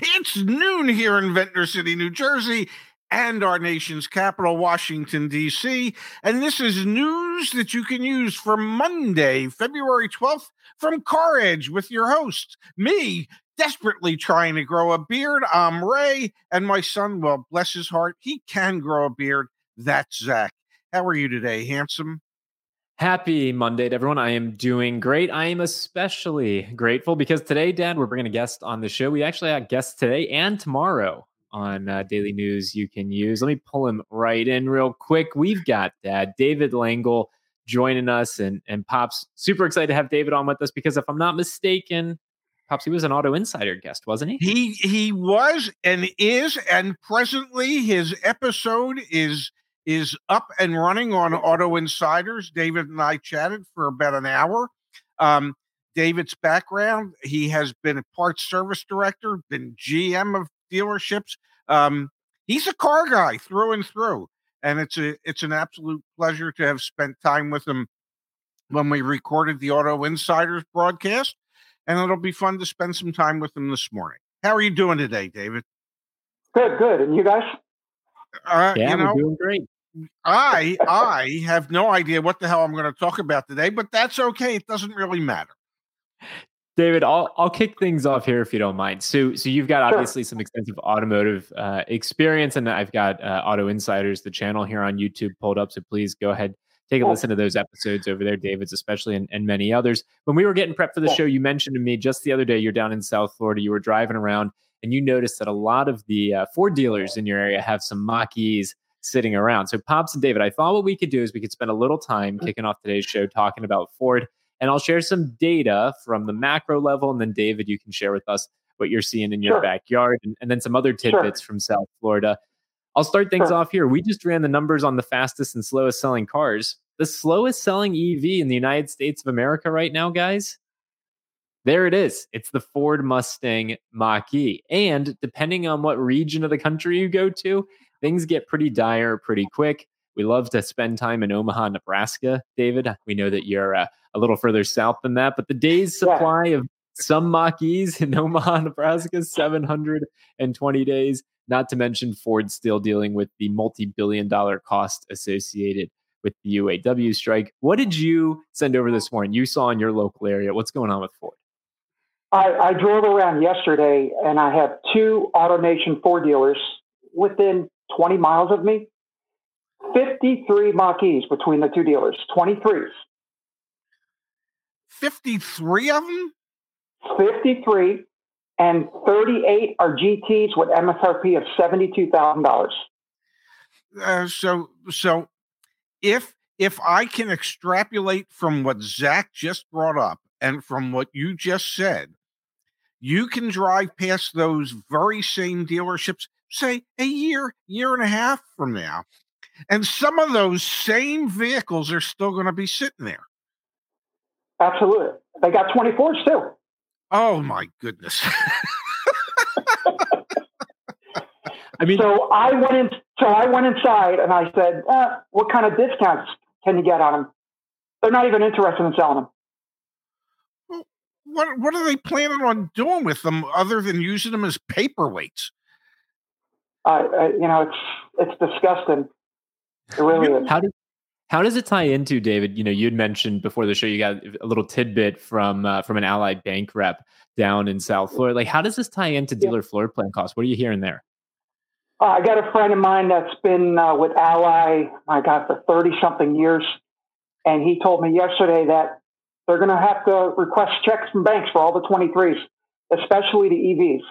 It's noon here in Ventnor City, New Jersey, and our nation's capital, Washington, D.C. And this is news that you can use for Monday, February 12th, from CarEdge with your host, me, desperately trying to grow a beard. I'm Ray, and my son, well, bless his heart, he can grow a beard. That's Zach. How are you today, handsome? Happy Monday to everyone. I am doing great. I am especially grateful because today, Dad, we're bringing a guest on the show. We actually have guests today and tomorrow on uh, Daily News you can use. Let me pull him right in real quick. We've got Dad, David Langel, joining us, and, and Pops, super excited to have David on with us because if I'm not mistaken, Pops, he was an Auto Insider guest, wasn't he? He he was and is, and presently his episode is is up and running on Auto Insiders. David and I chatted for about an hour. Um, David's background, he has been a parts service director, been GM of dealerships. Um, he's a car guy through and through. And it's a it's an absolute pleasure to have spent time with him when we recorded the Auto Insiders broadcast. And it'll be fun to spend some time with him this morning. How are you doing today, David? Good, good. And you guys? Uh, yeah, you know, we're doing great. I I have no idea what the hell I'm going to talk about today, but that's okay. It doesn't really matter. David, I'll I'll kick things off here if you don't mind. So so you've got obviously some extensive automotive uh, experience, and I've got uh, Auto Insiders, the channel here on YouTube, pulled up. So please go ahead, take a listen to those episodes over there, David's especially, and, and many others. When we were getting prepped for the show, you mentioned to me just the other day you're down in South Florida. You were driving around, and you noticed that a lot of the uh, Ford dealers in your area have some Mach-E's sitting around. So, Pops and David, I thought what we could do is we could spend a little time mm-hmm. kicking off today's show talking about Ford. And I'll share some data from the macro level. And then, David, you can share with us what you're seeing in your sure. backyard and, and, then some other tidbits sure. from South Florida. I'll start things sure. off here. We just ran the numbers on the fastest and slowest selling cars. The slowest selling EV in the United States of America right now, guys, there it is. It's the Ford Mustang Mach E. And depending on what region of the country you go to, things get pretty dire pretty quick. We love to spend time in Omaha, Nebraska, David. We know that you're uh, a little further south than that, but the day's supply yeah. of some Mach-E's in Omaha, Nebraska, 720 days. Not to mention Ford still dealing with the multi-billion dollar cost associated with the UAW strike. What did you send over this morning? You saw in your local area. What's going on with Ford? I, I drove around yesterday and I have two AutoNation Ford dealers within 20 miles of me. 53 Mach-E's between the two dealers, 23s. 53 of them? 53 and 38 are GTs with MSRP of $72,000. Uh, so so if if I can extrapolate from what Zach just brought up and from what you just said, you can drive past those very same dealerships say a year, year and a half from now. And some of those same vehicles are still going to be sitting there. Absolutely. They got 24s too. Oh my goodness. I mean, so I went in. So I went inside and I said, eh, "What kind of discounts can you get on them?" They're not even interested in selling them. what What are they planning on doing with them other than using them as paperweights? Uh, you know, it's it's disgusting. It really is. How does how does it tie into David? You know, you'd mentioned before the show you got a little tidbit from uh, from an Ally Bank rep down in South Florida. Like, how does this tie into dealer floor plan costs? What are you hearing there? Uh, I got a friend of mine that's been uh, with Ally, I got for thirty something years, and he told me yesterday that they're going to have to request checks from banks for all the 23s, especially the EVs.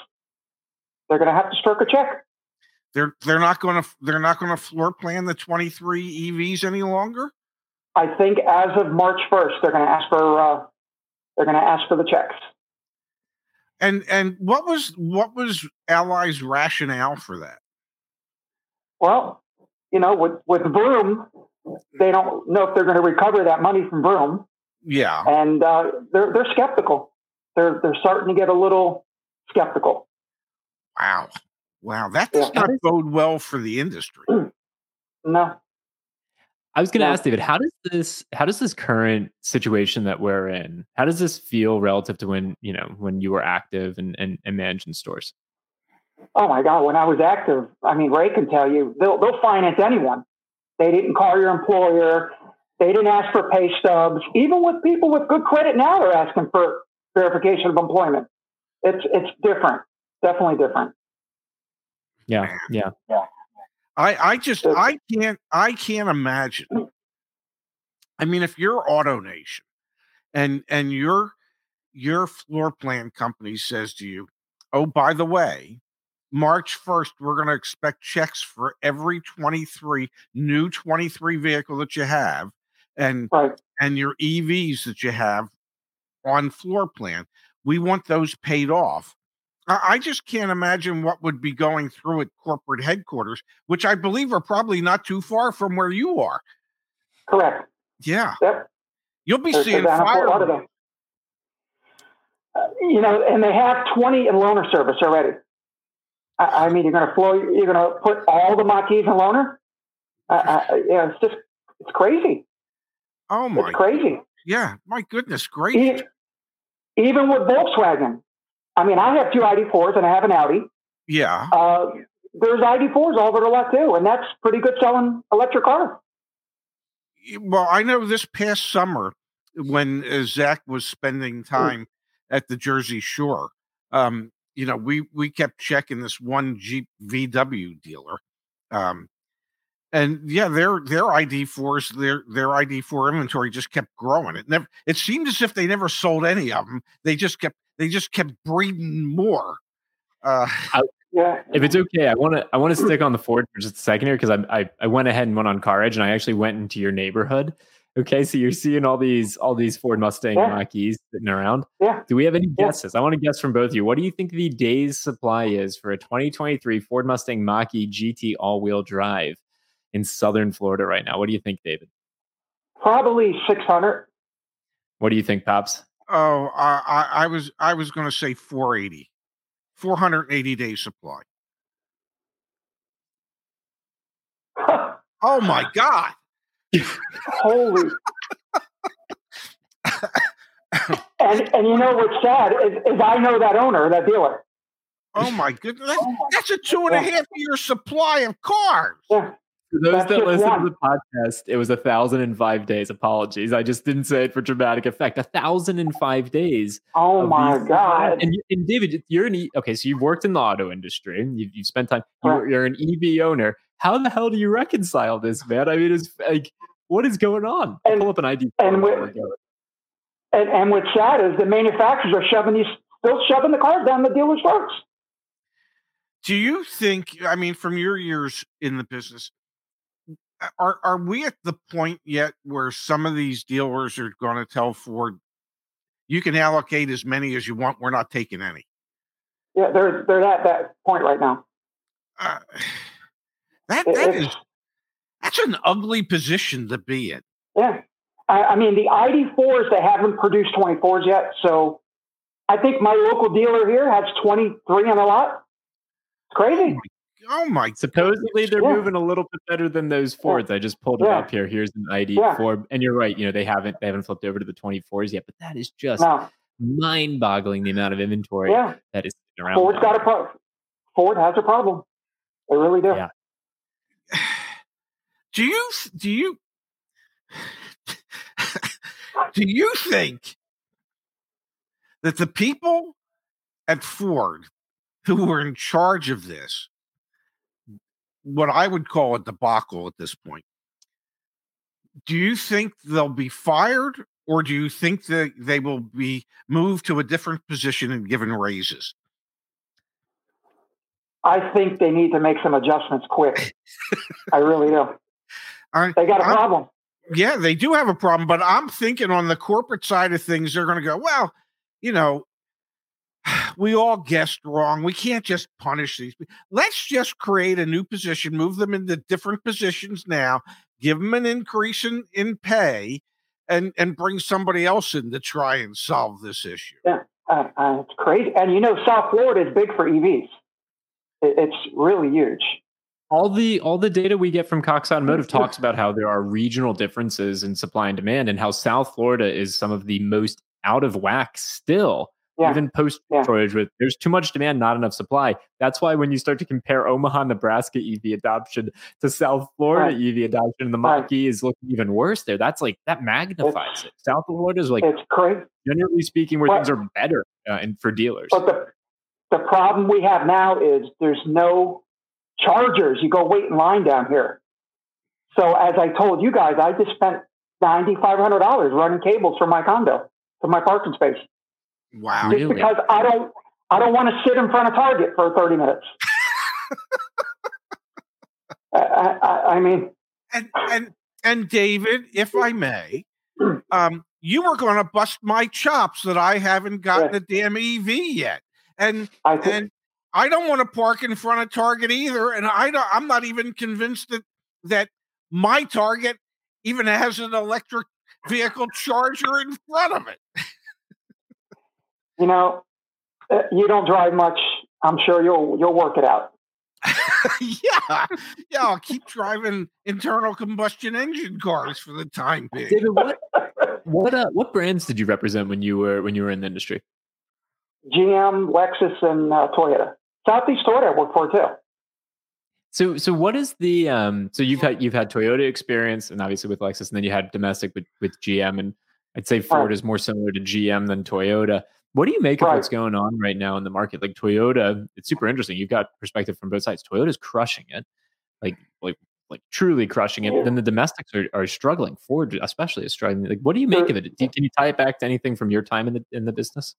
They're going to have to stroke a check. They're they're not going to they're not going to floor plan the 23 EVs any longer. I think as of March 1st, they're going to ask for uh, they're going to ask for the checks. And and what was what was Ally's rationale for that? Well, you know, with with Vroom, they don't know if they're going to recover that money from Vroom. Yeah, and uh, they're they're skeptical. They're they're starting to get a little skeptical. Wow. Wow, that does yeah. not bode well for the industry. Mm. No. I was going to no. ask David, how does this how does this current situation that we're in, how does this feel relative to when, you know, when you were active and and, and managing stores? Oh my God! When I was active, I mean, Ray can tell you they'll they'll finance anyone. They didn't call your employer. They didn't ask for pay stubs. Even with people with good credit now, they're asking for verification of employment. It's it's different. Definitely different. Yeah, yeah, yeah. I I just I can't I can't imagine. I mean, if you're AutoNation and and your your floor plan company says to you, "Oh, by the way, March 1st, we're going to expect checks for every 23 new 23 vehicle that you have and right. and your EVs that you have on floor plan. We want those paid off. I just can't imagine what would be going through at corporate headquarters, which I believe are probably not too far from where you are. Correct. Yeah. Yep. You'll be There's seeing fire. Uh, you know, and they have 20 in loaner service already. I, I mean, you're going to flow, you're going to put all the Mach-E's in loaner. Uh, uh, yeah, it's just, it's crazy. Oh my! It's crazy. Yeah, my goodness, great. Even, even with Volkswagen, I mean, I have two ID4s and I have an Audi. Yeah. Uh, there's ID4s all over the lot too, and that's pretty good selling electric car. Well, I know this past summer when uh, Zach was spending hmm. time mm. at the Jersey Shore, um, you know, we we kept checking this one Jeep VW dealer, um, and yeah, their their ID fours their their ID four inventory just kept growing. It never it seemed as if they never sold any of them. They just kept they just kept breeding more. Uh, I, yeah. If it's okay, I want to I want to stick on the Ford for just a second here because I, I I went ahead and went on CarEdge and I actually went into your neighborhood. Okay, so you're seeing all these all these Ford Mustang yeah. Mach-E's sitting around. Yeah. Do we have any guesses? Yeah. I want to guess from both of you. What do you think the days supply is for a 2023 Ford Mustang Mach-E GT all-wheel drive? in Southern Florida right now. What do you think, David? Probably 600. What do you think, Pops? Oh, I, I was I was going to say 480, 480 days supply. oh my God! Holy! and and you know what's sad is, is I know that owner, that dealer. Oh my goodness! That's, oh that's a two and a half year supply of cars. Yeah. For those That's that listen one. to the podcast, it was a thousand and five days. Apologies, I just didn't say it for dramatic effect. A thousand and five days. Oh my these, god! And, and, David, you're an e- okay. So you've worked in the auto industry. You've, you've spent time. You're, you're, an EV owner. How the hell do you reconcile this, man? I mean, it's like, what is going on? And, pull up an ID. And with, and, and what's sad is the manufacturers are shoving these, still shoving the cars down the dealer's throats. Do you think? I mean, from your years in the business, are are we at the point yet where some of these dealers are going to tell Ford, you can allocate as many as you want. We're not taking any. Yeah, they're they're at that point right now. Uh, that that it, is that's an ugly position to be in. Yeah, I, I mean the ID4s they haven't produced 24s yet, so I think my local dealer here has 23 on the lot. It's crazy. Oh my! Supposedly they're yeah. moving a little bit better than those Fords. Yeah. I just pulled it yeah. up here. Here's an ID Ford, and you're right. You know they haven't they haven't flipped over to the 24s yet, but that is just no. mind-boggling the amount of inventory that is around. Ford's got a pro- Ford has a problem. They really do. Yeah. Do you do you do you think that the people at Ford who were in charge of this what I would call a debacle at this point. Do you think they'll be fired, or do you think that they will be moved to a different position and given raises? I think they need to make some adjustments quick. I really do. I, they got a problem. Yeah, they do have a problem, but I'm thinking on the corporate side of things, they're going to go, well, you know, we all guessed wrong. We can't just punish these. Let's just create a new position, move them into different positions now, give them an increase in, in pay, and and bring somebody else in to try and solve this issue. Yeah, uh, uh, it's crazy. And you know, South Florida is big for EVs. It, it's really huge. All the all the data we get from Cox Automotive talks about how there are regional differences in supply and demand, and how South Florida is some of the most out of whack still yeah. even post yeah. with there's too much demand, not enough supply. That's why when you start to compare Omaha, Nebraska EV adoption to South Florida right. EV adoption, the Mach right. is looking even worse there. That's like that magnifies it's, it. South Florida is like it's crazy. Generally speaking, where but, things are better uh, and for dealers. But the the problem we have now is there's no chargers. You go wait in line down here. So as I told you guys, I just spent ninety five hundred dollars running cables from my condo to my parking space. Wow! Just really? because I don't, I don't want to sit in front of Target for thirty minutes. I, I, I, mean, and and and David, if I may, um, you were going to bust my chops that I haven't gotten a damn EV yet, and I think, and I don't want to park in front of Target either, and I don't, I'm not even convinced that that my Target even has an electric vehicle charger in front of it. you know, uh, you don't drive much. I'm sure you'll you'll work it out. yeah, yeah. I'll keep driving internal combustion engine cars for the time being. David, what what uh, what brands did you represent when you were when you were in the industry? GM, Lexus, and uh, Toyota. Southeast Toyota I worked for too. So, so what is the um? So you've had you've had Toyota experience, and obviously with Lexus, and then you had domestic with with GM, and I'd say Ford right. is more similar to GM than Toyota. What do you make right. of what's going on right now in the market? Like Toyota, it's super interesting. You've got perspective from both sides. Toyota's crushing it, like like like truly crushing it. Yeah. Then the domestics are, are struggling. Ford, especially, is struggling. Like, what do you make of it? Do, can you tie it back to anything from your time in the in the business?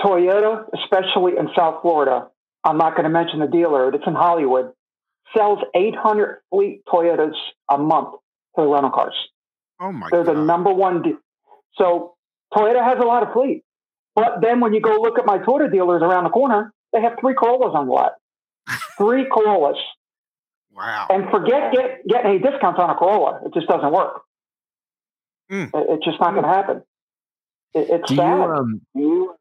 Toyota, especially in South Florida, I'm not going to mention the dealer. It's in Hollywood sells 800 fleet Toyotas a month for rental cars. Oh my! They're God. the number one. De- so Toyota has a lot of fleet, but then when you go look at my Toyota dealers around the corner, they have three Corollas on the lot. three Corollas. Wow! And forget get, getting any discounts on a Corolla. It just doesn't work. Mm. It, it's just not mm. going to happen it's do sad. You, um,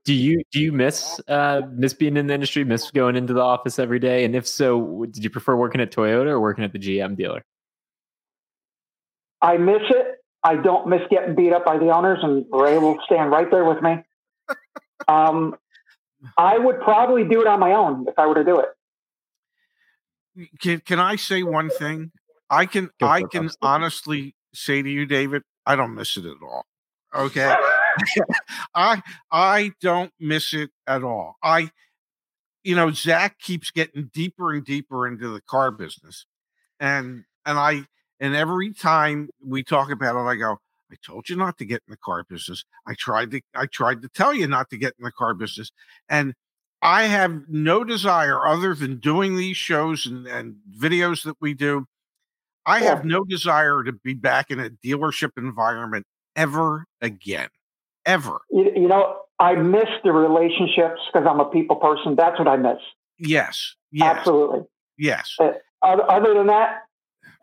do you do you miss uh, miss being in the industry? Miss going into the office every day? And if so, did you prefer working at Toyota or working at the GM dealer? I miss it. I don't miss getting beat up by the owners, and Ray will stand right there with me. Um, I would probably do it on my own if I were to do it. Can Can I say one thing? I can I can honestly say to you, David, I don't miss it at all. Okay. I I don't miss it at all. I you know, Zach keeps getting deeper and deeper into the car business. And and I and every time we talk about it, I go, I told you not to get in the car business. I tried to I tried to tell you not to get in the car business. And I have no desire other than doing these shows and, and videos that we do. I have no desire to be back in a dealership environment ever again ever. You, you know, I miss the relationships because I'm a people person. That's what I miss. Yes. yes. Absolutely. Yes. Uh, other than that,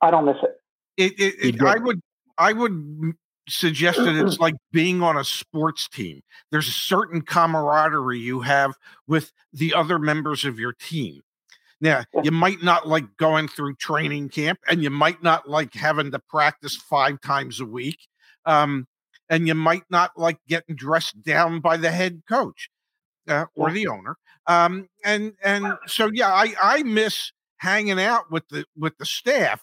I don't miss it. It, it, it I would I would suggest that it's like being on a sports team. There's a certain camaraderie you have with the other members of your team. Now, you might not like going through training camp and you might not like having to practice five times a week. Um, and you might not like getting dressed down by the head coach uh, or the owner. Um, and and so yeah, I I miss hanging out with the with the staff,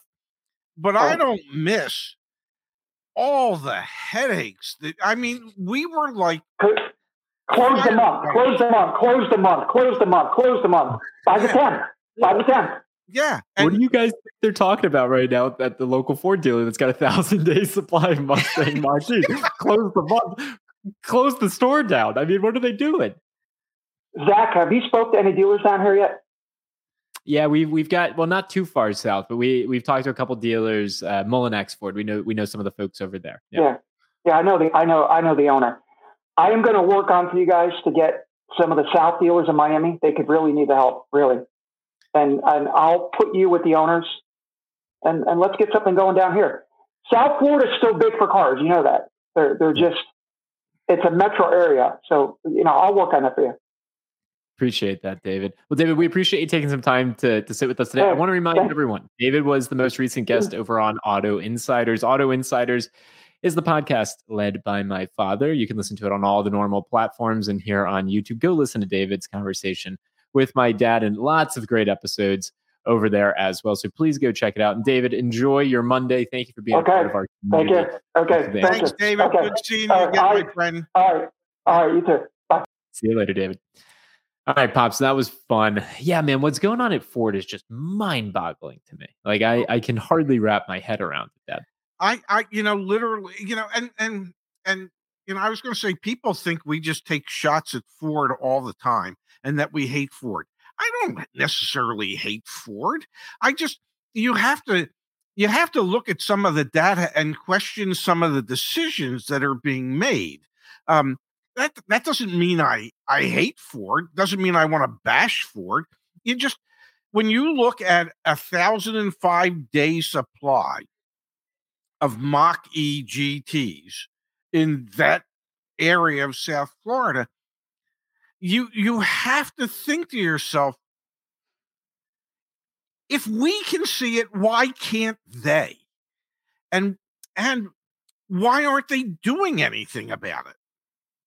but I don't miss all the headaches that I mean, we were like close the month, close the month, close the month, close the month, close the month. Five to ten. Five to ten. Yeah. And what do you guys think they're talking about right now at the local Ford dealer that's got a thousand day supply of Mustang mach close the month, close the store down. I mean, what are they doing? Zach, have you spoke to any dealers down here yet? Yeah, we've we've got well, not too far south, but we we've talked to a couple dealers. Uh, Mullinax Ford, we know we know some of the folks over there. Yeah. yeah, yeah, I know the I know I know the owner. I am going to work on for you guys to get some of the South dealers in Miami. They could really need the help, really and and I'll put you with the owners, and and let's get something going down here. South Florida is still big for cars. You know that they're they're just it's a metro area, so you know I'll work on that for you. Appreciate that, David. Well, David, we appreciate you taking some time to, to sit with us today. I want to remind everyone, David was the most recent guest mm. over on Auto Insiders. Auto Insiders is the podcast led by my father. You can listen to it on all the normal platforms and here on YouTube. Go listen to David's conversation with my dad and lots of great episodes over there as well. So please go check it out. And David, enjoy your Monday. Thank you for being okay. part of our community. Thank you. Okay. Thanks, you. David. Okay. Good seeing you again, my friend. All right. All right. You too. Bye. See you later, David. All right, Pops, that was fun. Yeah, man, what's going on at Ford is just mind boggling to me. Like, I, I can hardly wrap my head around that. I, I, you know, literally, you know, and, and, and, you know, I was going to say people think we just take shots at Ford all the time and that we hate Ford. I don't necessarily hate Ford. I just, you have to, you have to look at some of the data and question some of the decisions that are being made. Um, that that doesn't mean I I hate Ford. Doesn't mean I want to bash Ford. You just when you look at a thousand and five day supply of Mach E GTs in that area of South Florida, you you have to think to yourself, if we can see it, why can't they? And and why aren't they doing anything about it?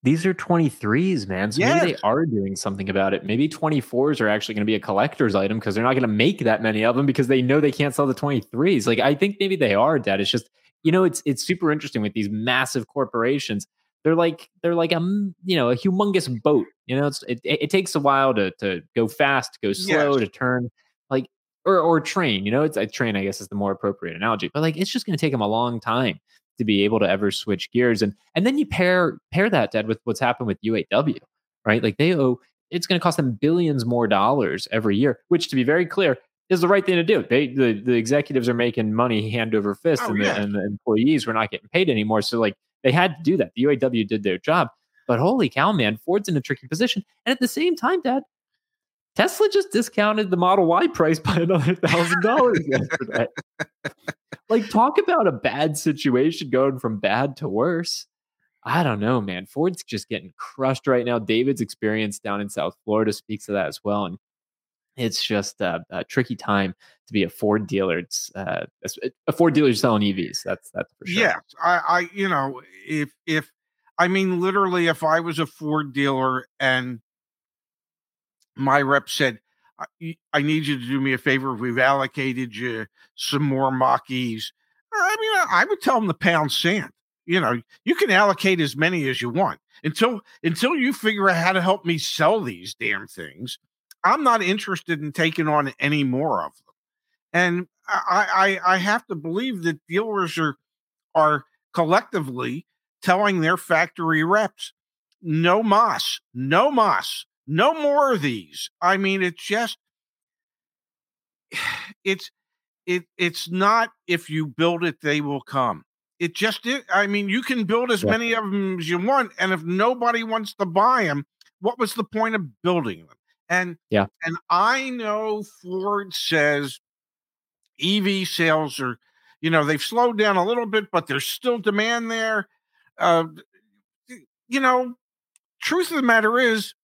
These are 23s, man. So Yes. maybe they are doing something about it. Maybe 24s are actually going to be a collector's item because they're not going to make that many of them because they know they can't sell the 23s. Like I think maybe they are, Dad. It's just you know it's it's super interesting with these massive corporations. They're like they're like a m- you know a humongous boat. You know, it's, it it it takes a while to to go fast, go slow, Yes. to turn like or or train. You know, it's a train. I guess is the more appropriate analogy. But like it's just going to take them a long time to be able to ever switch gears. And and then you pair pair that dad with what's happened with UAW right? Like they owe it's going to cost them billions more dollars every year which to be very clear is the right thing to do. They the, the executives are making money hand over fist Oh, and, yeah. the, and the employees were not getting paid anymore. So like they had to do that. The UAW did their job. But holy cow man Ford's in a tricky position. And at the same time dad Tesla just discounted the Model Y price by another thousand dollars yesterday. like, talk about a bad situation going from bad to worse. I don't know, man. Ford's just getting crushed right now. David's experience down in South Florida speaks to that as well. And it's just a, a tricky time to be a Ford dealer. It's uh, a- Ford dealer selling EVs. That's that's for sure. Yeah, I, I, you know, if if I mean literally, if I was a Ford dealer and my rep said, "I I need you to do me a favor. We've allocated you some more Mach-E's." I mean, I, I would tell them to pound sand. You know, you can allocate as many as you want until until you figure out how to help me sell these damn things. I'm not interested in taking on any more of them. And I, I, I have to believe that dealers are are collectively telling their factory reps, no moss, no moss, no more of these. I mean, it's just it's it it's not if you build it, they will come. It just is. I mean, you can build as Yeah. many of them as you want, and if nobody wants to buy them, what was the point of building them? And Yeah. and I know Ford says EV sales are, you know, they've slowed down a little bit, but there's still demand there. Uh, you know, truth of the matter is,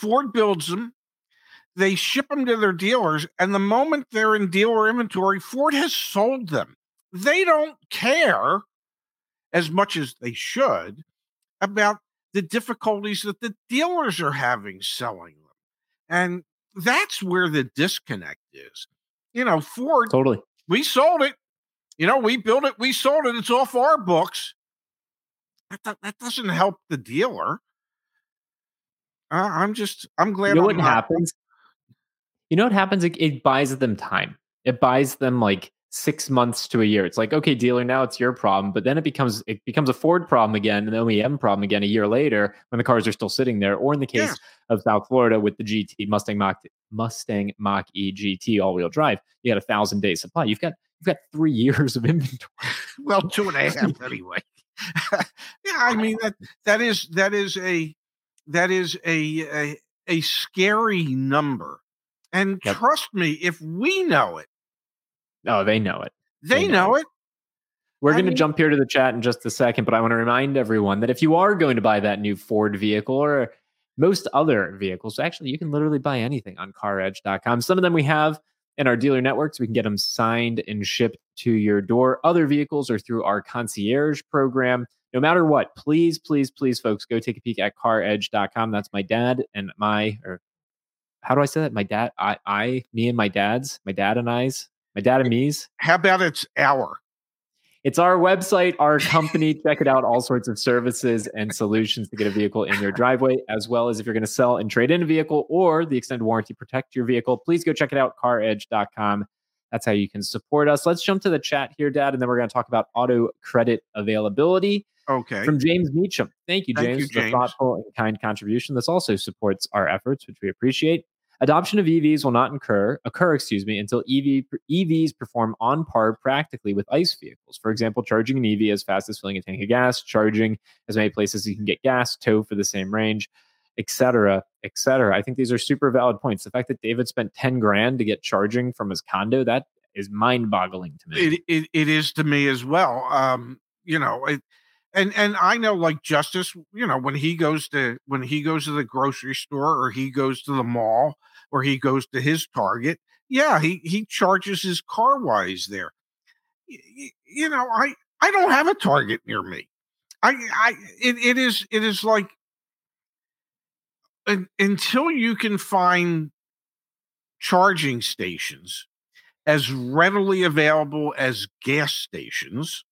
Ford builds them, they ship them to their dealers, and the moment they're in dealer inventory, Ford has sold them. They don't care as much as they should about the difficulties that the dealers are having selling them. And that's where the disconnect is. You know, Ford Totally. we sold it. You know, we built it, we sold it. It's off our books. That, that doesn't help the dealer. Uh, I'm just, I'm glad. you know I'm what not- happens? You know what happens? It, it buys them time. It buys them like six months to a year. It's like, okay, dealer, now it's your problem. But then it becomes it becomes a Ford problem again, an OEM problem again a year later when the cars are still sitting there. Or in the case Yeah. of South Florida with the GT Mustang Mach Mustang Mach E GT all wheel drive, you got a thousand day supply. You've got you've got three years of inventory. Well, two and a half anyway. yeah, I mean that that is that is a that is a a, a scary number. And Yep. trust me, if we know it, Oh, they know it. they They know know it. We're going to jump here to the chat in just a second, but I want to remind everyone that if you are going to buy that new Ford vehicle or most other vehicles, actually, you can literally buy anything on caredge.com. Some of them we have in our dealer networks. We can get them signed and shipped to your door. Other vehicles are through our concierge program. No matter what, please, please, please, folks, go take a peek at caredge.com. That's my dad and my, or how do I say that? My dad, I, I, me and my dad's, my dad and I's, my dad and me's. How about it's our? It's our website, our company. Check it out. All sorts of services and solutions to get a vehicle in your driveway, as well as if you're going to sell and trade in a vehicle or the extended warranty protect your vehicle. Please go check it out, caredge.com. That's how you can support us. Let's jump to the chat here, Dad, and then we're going to talk about auto credit availability. Okay. From James Meacham. Thank you, James, Thank you, for the thoughtful and kind contribution. This also supports our efforts, which we appreciate. Adoption of EVs will not incur, occur, excuse me, until EV, EVs perform on par practically with ICE vehicles. For example, charging an EV as fast as filling a tank of gas, charging as many places you can get gas, tow for the same range, etc., etc. I think these are super valid points. The fact that David spent 10 grand to get charging from his condo, that is mind-boggling to me. It, it it is to me as well. Um, you know, it, and and I know like Justice, you know, when he goes to when he goes to the grocery store or he goes to the mall or he goes to his Target, yeah, he he charges his car wise there. Y- y- You know, I I don't have a Target near me. I I it, it is it is like un, until you can find charging stations as readily available as gas stations,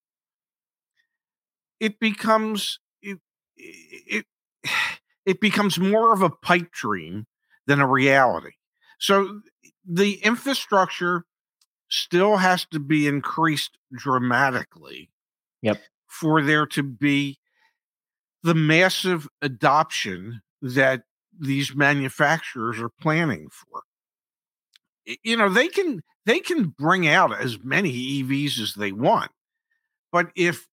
it becomes it it it becomes more of a pipe dream than a reality. So the infrastructure still has to be increased dramatically. Yep. For there to be the massive adoption that these manufacturers are planning for. You know, they can they can bring out as many EVs as they want. But if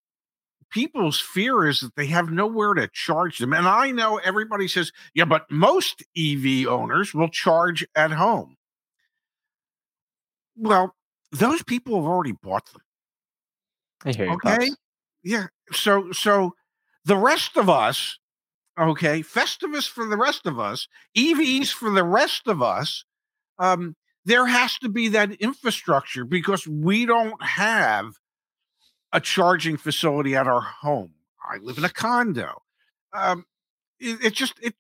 people's fear is that they have nowhere to charge them, and I know everybody says, yeah, but most EV owners will charge at home. Well, those people have already bought them. I hear you. Okay. Pops. Yeah. So so the rest of us, okay, Festivus for the rest of us, EVs for the rest of us, um, there has to be that infrastructure because we don't have a charging facility at our home. I live in a condo. Um, it, it just it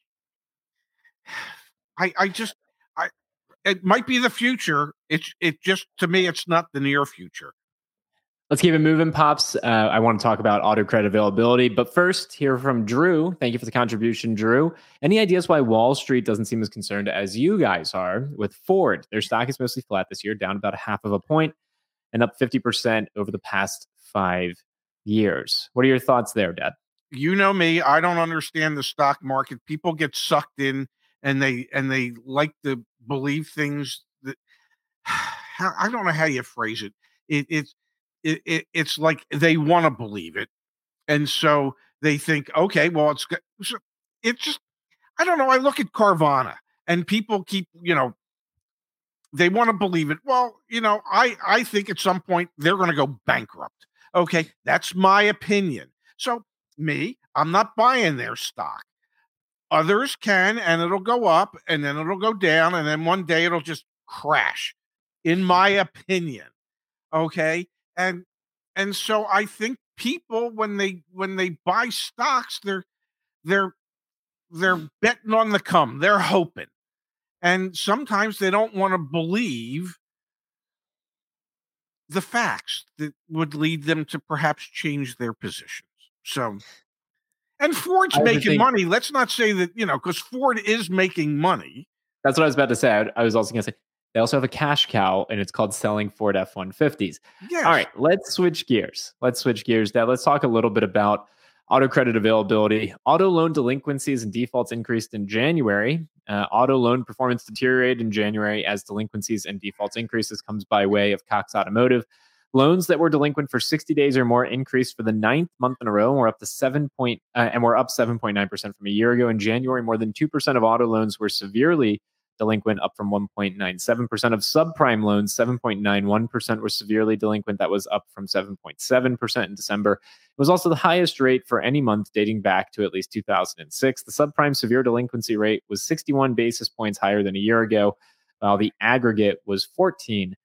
I I just I it might be the future. It's it just to me it's not the near future. Let's keep it moving, Pops. Uh, I want to talk about auto credit availability. But first, hear from Drew. Thank you for the contribution, Drew. Any ideas why Wall Street doesn't seem as concerned as you guys are with Ford? Their stock is mostly flat this year, down about a half of a point and up 50% over the past five years. What are your thoughts there, Dad? you know me i don't understand the stock market people get sucked in and they and they like to believe things that i don't know how you phrase it it it's it, it it's like they want to believe it and so they think okay well it's go- so it just i don't know i look at carvana and people keep you know they want to believe it well you know i i think at some point they're going to go bankrupt okay that's my opinion so me, I'm not buying their stock. Others can, and it'll go up and then it'll go down, and then one day it'll just crash, in my opinion. Okay. And and so I think people when they when they buy stocks, they're they're they're mm. betting on the come, they're hoping. And sometimes they don't want to believe the facts that would lead them to perhaps change their positions. So, and Ford's making think- money. Let's not say that, you know, because Ford is making money. That's what I was about to say. I, I was also going to say they also have a cash cow, and it's called selling Ford F 150s. Yes. All right, let's switch gears. Let's switch gears, Dad. Let's talk a little bit about auto credit availability. Auto loan delinquencies and defaults increased in January. Uh, auto loan performance deteriorated in January as delinquencies and defaults increases comes by way of Cox Automotive. Loans that were delinquent for 60 days or more increased for the ninth month in a row and were up to seven point uh, and were up 7.9% from a year ago. In January, more than 2% of auto loans were severely delinquent, up from 1.97% of subprime loans. 7.91% were severely delinquent. That was up from 7.7% in December. It was also the highest rate for any month dating back to at least 2006. The subprime severe delinquency rate was 61 basis points higher than a year ago. while the aggregate was 14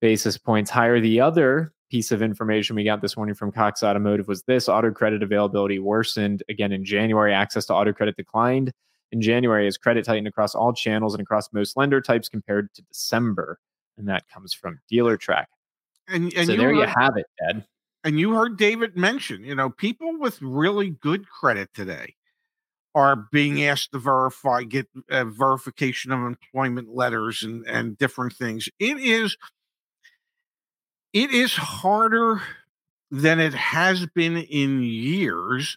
basis points higher. The other piece of information we got this morning from Cox Automotive was this auto credit availability worsened again in January. Access to auto credit declined in January as credit tightened across all channels and across most lender types compared to December. And that comes from Dealertrack. And, and so you there you have it, Ed. and you heard David mention, you know, people with really good credit today are being asked to verify, get uh, verification of employment letters and and different things. It is, it is harder than it has been in years,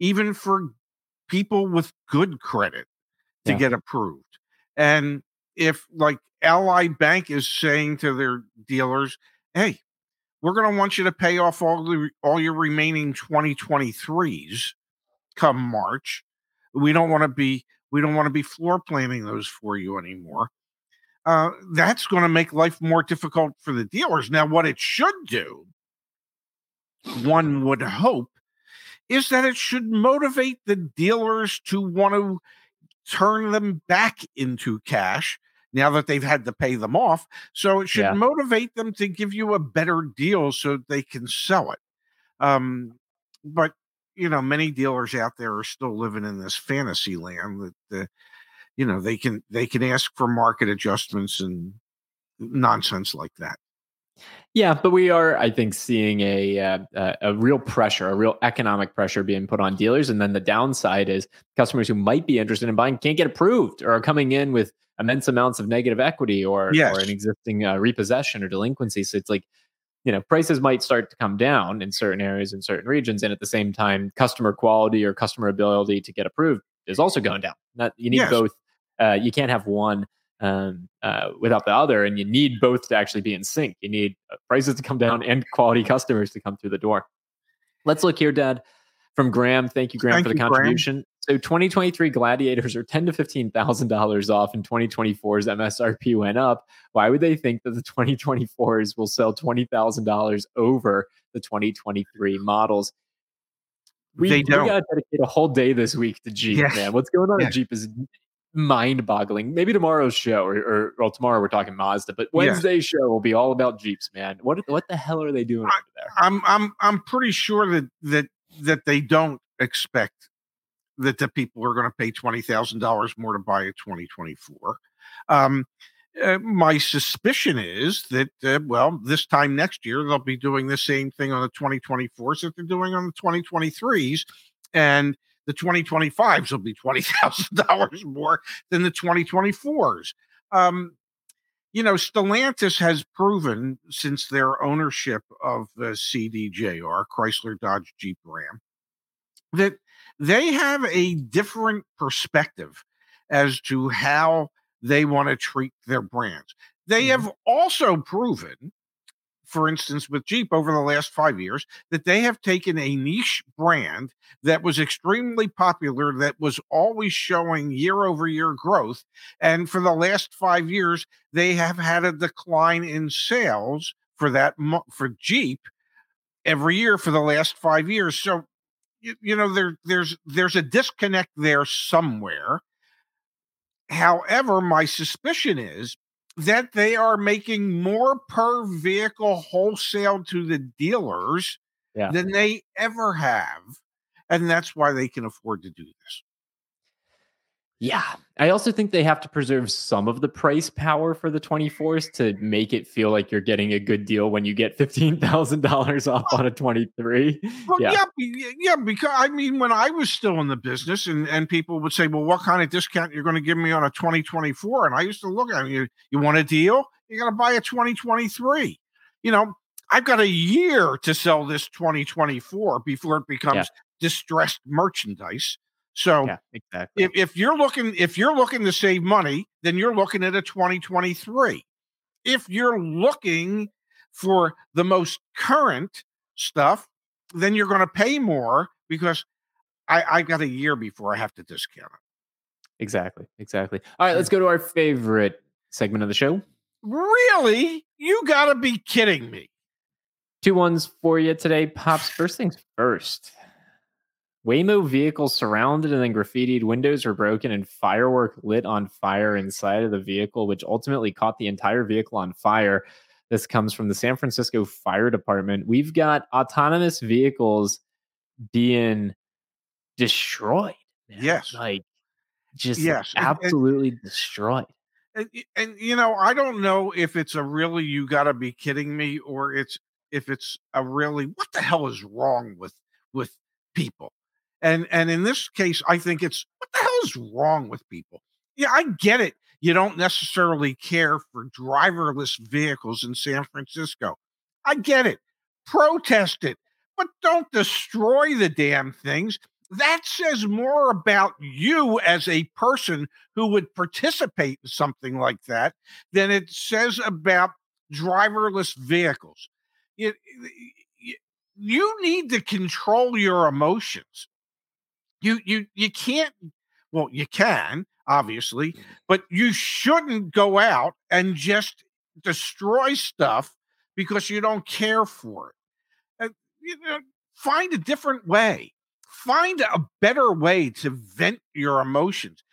even for people with good credit to Yeah. get approved. And if like Ally Bank is saying to their dealers, "Hey, we're going to want you to pay off all the all your remaining 2023s come March. We don't want to be we don't want to be floor planning those for you anymore." Uh, that's going to make life more difficult for the dealers. Now, what it should do, one would hope, is that it should motivate the dealers to want to turn them back into cash now that they've had to pay them off. So it should Yeah. motivate them to give you a better deal so they can sell it. Um, but you know, many dealers out there are still living in this fantasy land that you know they can they can ask for market adjustments and nonsense like that. Yeah, but we are, I think, seeing a uh, a, a real pressure, a real economic pressure being put on dealers, and then the downside is customers who might be interested in buying can't get approved or are coming in with immense amounts of negative equity or Yes. or an existing uh, repossession or delinquency. So it's like, you know, prices might start to come down in certain areas in certain regions, and at the same time, customer quality or customer ability to get approved is also going down. Not you need Yes. both. Uh, you can't have one um, uh, without the other, and you need both to actually be in sync. You need uh, prices to come down and quality customers to come through the door. Let's look here, Dad, from Graham. Thank you, Graham, Thank for the you, Graham. contribution. So, 2023 Gladiators are ten to fifteen thousand dollars off, and 2024's MSRP went up. Why would they think that the 2024s will sell twenty thousand dollars over the 2023 models? We, we gotta dedicate a whole day this week to Jeep, man. What's going on Yeah. at Jeep is mind-boggling. Maybe tomorrow's show, or, or well, tomorrow we're talking Mazda, but Yeah. Wednesday's show will be all about Jeeps, man. What what the hell are they doing over there? I'm I'm I'm pretty sure that that that they don't expect that the people are going to pay twenty thousand dollars more to buy a 2024. Um, uh, my suspicion is that uh, well, this time next year they'll be doing the same thing on the 2024s that they're doing on the 2023s, and the 2025s will be twenty thousand dollars more than the 2024s. Um, you know, Stellantis has proven since their ownership of the CDJR, Chrysler Dodge Jeep Ram, that they have a different perspective as to how they want to treat their brands. They Mhm. have also proven, for instance, with Jeep over the last five years, that they have taken a niche brand that was extremely popular, that was always showing year over year growth. And for the last five years, they have had a decline in sales for that for Jeep every year for the last five years. So you, you know there there's there's a disconnect there somewhere. However, my suspicion is that they are making more per vehicle wholesale to the dealers Yeah. than they ever have. And that's why they can afford to do this. Yeah. I also think they have to preserve some of the price power for the 24s to make it feel like you're getting a good deal when you get $15,000 off on a 23. Well, Yeah. yeah. yeah, because I mean, when I was still in the business, and and people would say, "Well, what kind of discount you're going to give me on a 2024?" And I used to look at them, you, you want a deal? You got to buy a 2023. You know, I've got a year to sell this 2024 before it becomes distressed merchandise. So Yeah, exactly. if, if you're looking if you're looking to save money, then you're looking at a 2023. If you're looking for the most current stuff, then you're going to pay more because I, I got a year before I have to discount it. Exactly. Exactly. All right, let's go to our favorite segment of the show. Really? You got to be kidding me. Two ones for you today. Pops, first things first. Waymo vehicle surrounded and then graffitied windows were broken and firework lit on fire inside of the vehicle, which ultimately caught the entire vehicle on fire. This comes from the San Francisco Fire Department. We've got autonomous vehicles being destroyed. Yes. Like just Yes, and- and- absolutely destroyed. and, and you know i don't know if it's a really you gotta be kidding me or it's if it's a really what the hell is wrong with with people and and in this case i think it's what the hell is wrong with people yeah i get it you don't necessarily care for driverless vehicles in san francisco i get it protest it but don't destroy the damn things that says more about you as a person who would participate in something like that than it says about driverless vehicles. You, you, need to control your emotions. You you you can't well you can obviously, mm-hmm. but you shouldn't go out and just destroy stuff because you don't care for it. And, you know, find a different way. Find a better way to vent your emotions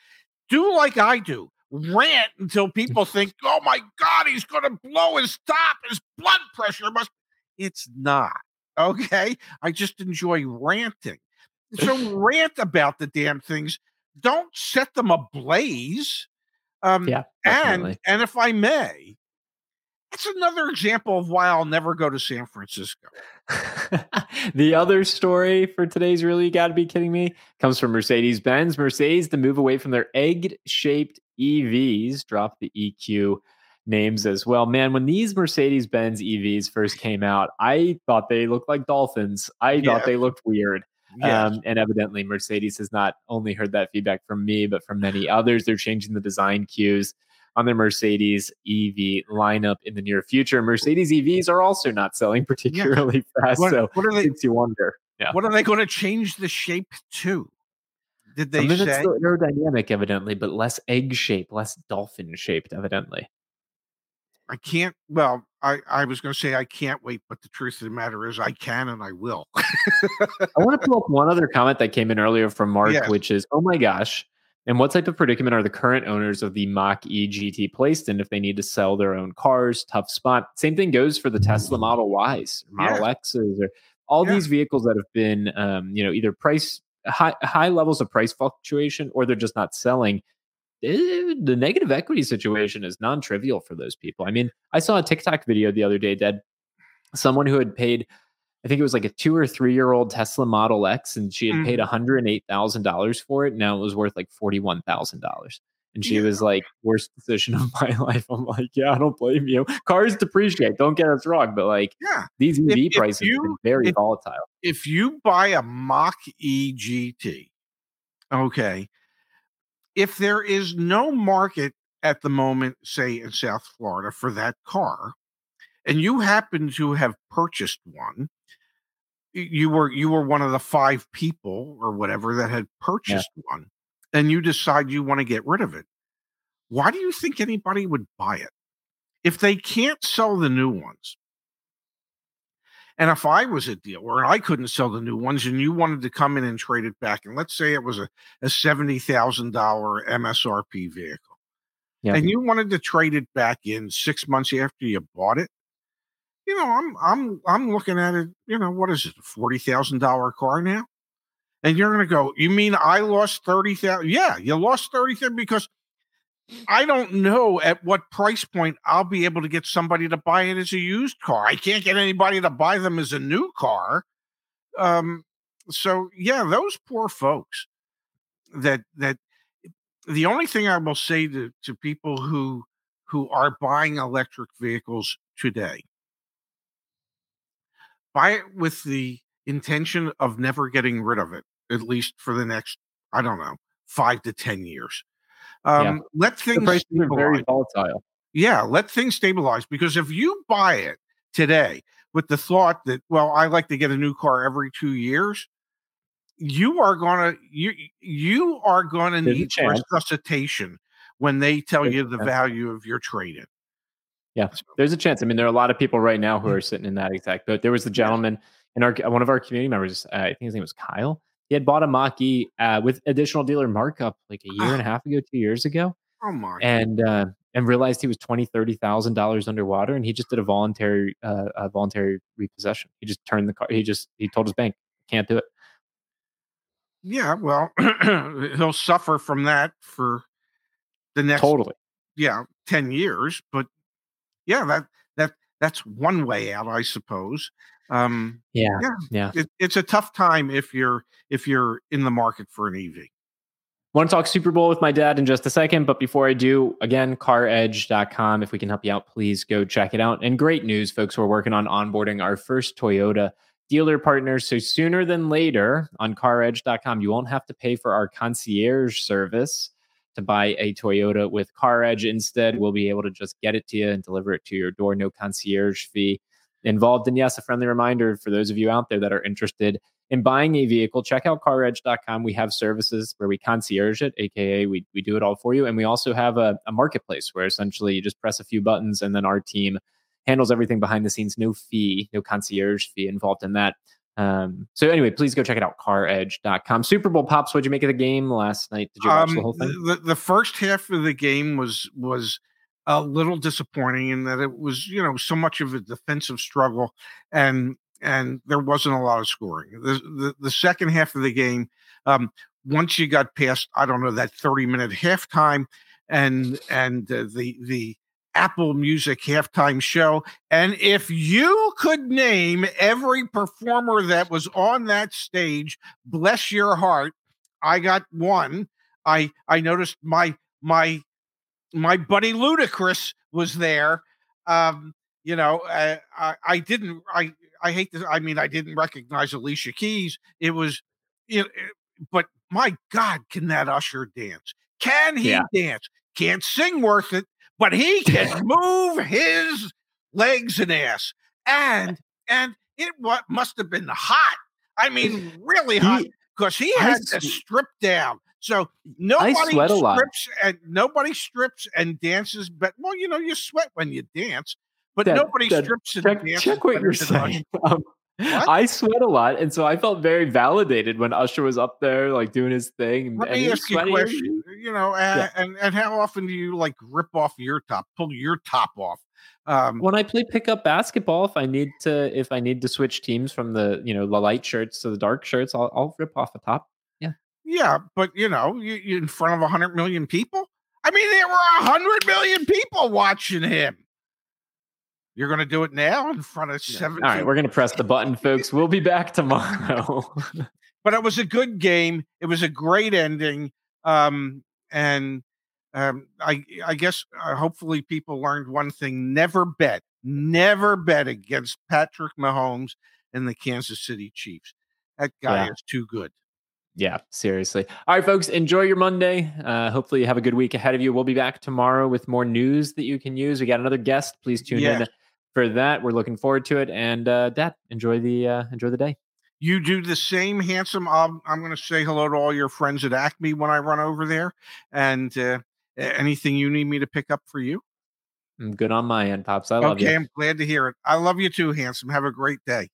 do like I do. Rant until mm-hmm. people think, "Oh my God, he's going to blow his top. His blood pressure must." It's not okay. I just enjoy ranting. So rant about the damn things. Don't set them ablaze. Um, Yeah, and definitely. and if I may, it's another example of why I'll never go to San Francisco. the other story for today's really got to be kidding me comes from Mercedes Benz. Mercedes to move away from their egg shaped EVs, drop the EQ names as well. Man, when these Mercedes Benz EVs first came out, I thought they looked like dolphins. I Yeah. thought they looked weird. Yes. Um, and evidently, Mercedes has not only heard that feedback from me, but from many others. They're changing the design cues on their Mercedes EV lineup in the near future. Mercedes EVs are also not selling particularly fast. what, so what are they? makes you wonder. Yeah. What are they going to change the shape to? Did they Some of it's still aerodynamic, evidently, but less egg shaped, less dolphin shaped, evidently. I can't. Well, I, I was going to say I can't wait, but the truth of the matter is I can and I will. I want to pull up one other comment that came in earlier from Mark, Yes. which is, "Oh my gosh." And what type of predicament are the current owners of the Mach E GT placed in if they need to sell their own cars? Tough spot. Same thing goes for the Tesla Model Ys, Model X's, or all Yeah. these vehicles that have been, um, you know, either price high high levels of price fluctuation or they're just not selling. Eh, The negative equity situation is non-trivial for those people. I mean, I saw a TikTok video the other day that someone who had paid I think it was like a two or three year old Tesla Model X, and she had paid $108,000 for it. Now it was worth like $41,000. And she Yeah. was like, worst decision of my life. I'm like, yeah, I don't blame you. Cars depreciate. Don't get us wrong. But like yeah. these EV if prices been you- very if- volatile. If you buy a Mach E GT, okay, if there is no market at the moment, say in South Florida, for that car, and you happen to have purchased one, you were you were one of the five people or whatever that had purchased one, and you decide you want to get rid of it. Why do you think anybody would buy it if they can't sell the new ones? And if I was a dealer and I couldn't sell the new ones, and you wanted to come in and trade it back, and let's say it was a, a seventy thousand dollar MSRP vehicle, Yeah. and you wanted to trade it back in six months after you bought it, you know, I'm I'm I'm looking at it. You know, what is it, a forty thousand dollar car now? And you're going to go, you mean I lost thirty thousand? Yeah, you lost thirty thousand because I don't know at what price point I'll be able to get somebody to buy it as a used car. I can't get anybody to buy them as a new car. Um, so yeah, those poor folks. That that the only thing I will say to to people who who are buying electric vehicles today, buy it with the intention of never getting rid of it, at least for the next, I don't know, five to ten years. Um, Let The things prices are very volatile. Yeah, let things stabilize because if you buy it today with the thought that, well, I like to get a new car every two years, you are gonna you you are gonna There's need resuscitation when they tell There's you the value of your trade in. Yeah, there's a chance. I mean, there are a lot of people right now who are sitting in that exact boat. There was the gentleman in our one of our community members. Uh, I think his name was Kyle. He had bought a Mach-E uh, with additional dealer markup like a year and a half ago, two years ago. Oh my! And uh, and realized he was twenty, thirty thousand dollars underwater, and he just did a voluntary, uh, a voluntary repossession. He just turned the car. He just he told his bank, "Can't do it." Yeah, well, he'll suffer from that for the next totally. Yeah, ten years. But yeah, that that that's one way out, I suppose. Um, yeah, yeah, yeah. It, it's a tough time if you're if you're in the market for an EV. Want to talk Super Bowl with my dad in just a second, but before I do, again, caredge.com. If we can help you out, please go check it out. And great news, folks, we're working on onboarding our first Toyota dealer partners. So sooner than later on caredge.com, you won't have to pay for our concierge service to buy a Toyota with CarEdge. Instead, we'll be able to just get it to you and deliver it to your door. No concierge fee involved. And yes, a friendly reminder for those of you out there that are interested in buying a vehicle, check out caredge.com. We have services where we concierge it, aka we, we do it all for you. And we also have a, a marketplace where essentially you just press a few buttons and then our team handles everything behind the scenes. No fee, no concierge fee involved in that. Um, so anyway, please go check it out, caredge.com. Super Bowl pops, what'd you make of the game last night? Did you watch um, the whole thing? The, the first half of the game was was a little disappointing in that it was, you know, so much of a defensive struggle and and there wasn't a lot of scoring. The the, the second half of the game, um, once you got past, I don't know, that 30 minute halftime and and uh, the the Apple Music halftime show. And if you could name every performer that was on that stage, bless your heart, I got one. I I noticed my my my buddy Ludacris was there. Um, you know, I, I, I didn't I I hate this. I mean, I didn't recognize Alicia Keys. It was, you know, eh, but my God, can that Usher dance? Can he yeah. dance? Can't sing worth it, but he can move his legs and ass. And and it what must have been hot. I mean, really hot because he, he had to strip down. So nobody strips and nobody strips and dances. But well, you know, you sweat when you dance. But that, nobody that, strips check, check what you're saying. Um? I sweat a lot, and so I felt very validated when Usher was up there, like doing his thing. Let me ask you a question. You know, and, yeah. and and how often do you like rip off your top, pull your top off? Um, when I play pickup basketball, if I need to, if I need to switch teams from the you know the light shirts to the dark shirts, I'll, I'll rip off a top. Yeah, yeah, but you know, you, you in front of hundred million people. I mean, there were hundred million people watching him. You're going to do it now in front of seven. All right, we're going to press the button, folks. We'll be back tomorrow. but it was a good game. It was a great ending, um, and um, I, I guess uh, hopefully people learned one thing: never bet, never bet against Patrick Mahomes and the Kansas City Chiefs. That guy yeah. is too good. Yeah, seriously. All right, folks, enjoy your Monday. Uh, hopefully, you have a good week ahead of you. We'll be back tomorrow with more news that you can use. We got another guest. Please tune yeah. in for that. We're looking forward to it. And uh, Dad, enjoy the uh, enjoy the day. You do the same, handsome. I'm, I'm going to say hello to all your friends at Acme when I run over there. And uh, anything you need me to pick up for you? I'm good on my end, pops. I love okay, you. Okay, I'm glad to hear it. I love you too, handsome. Have a great day.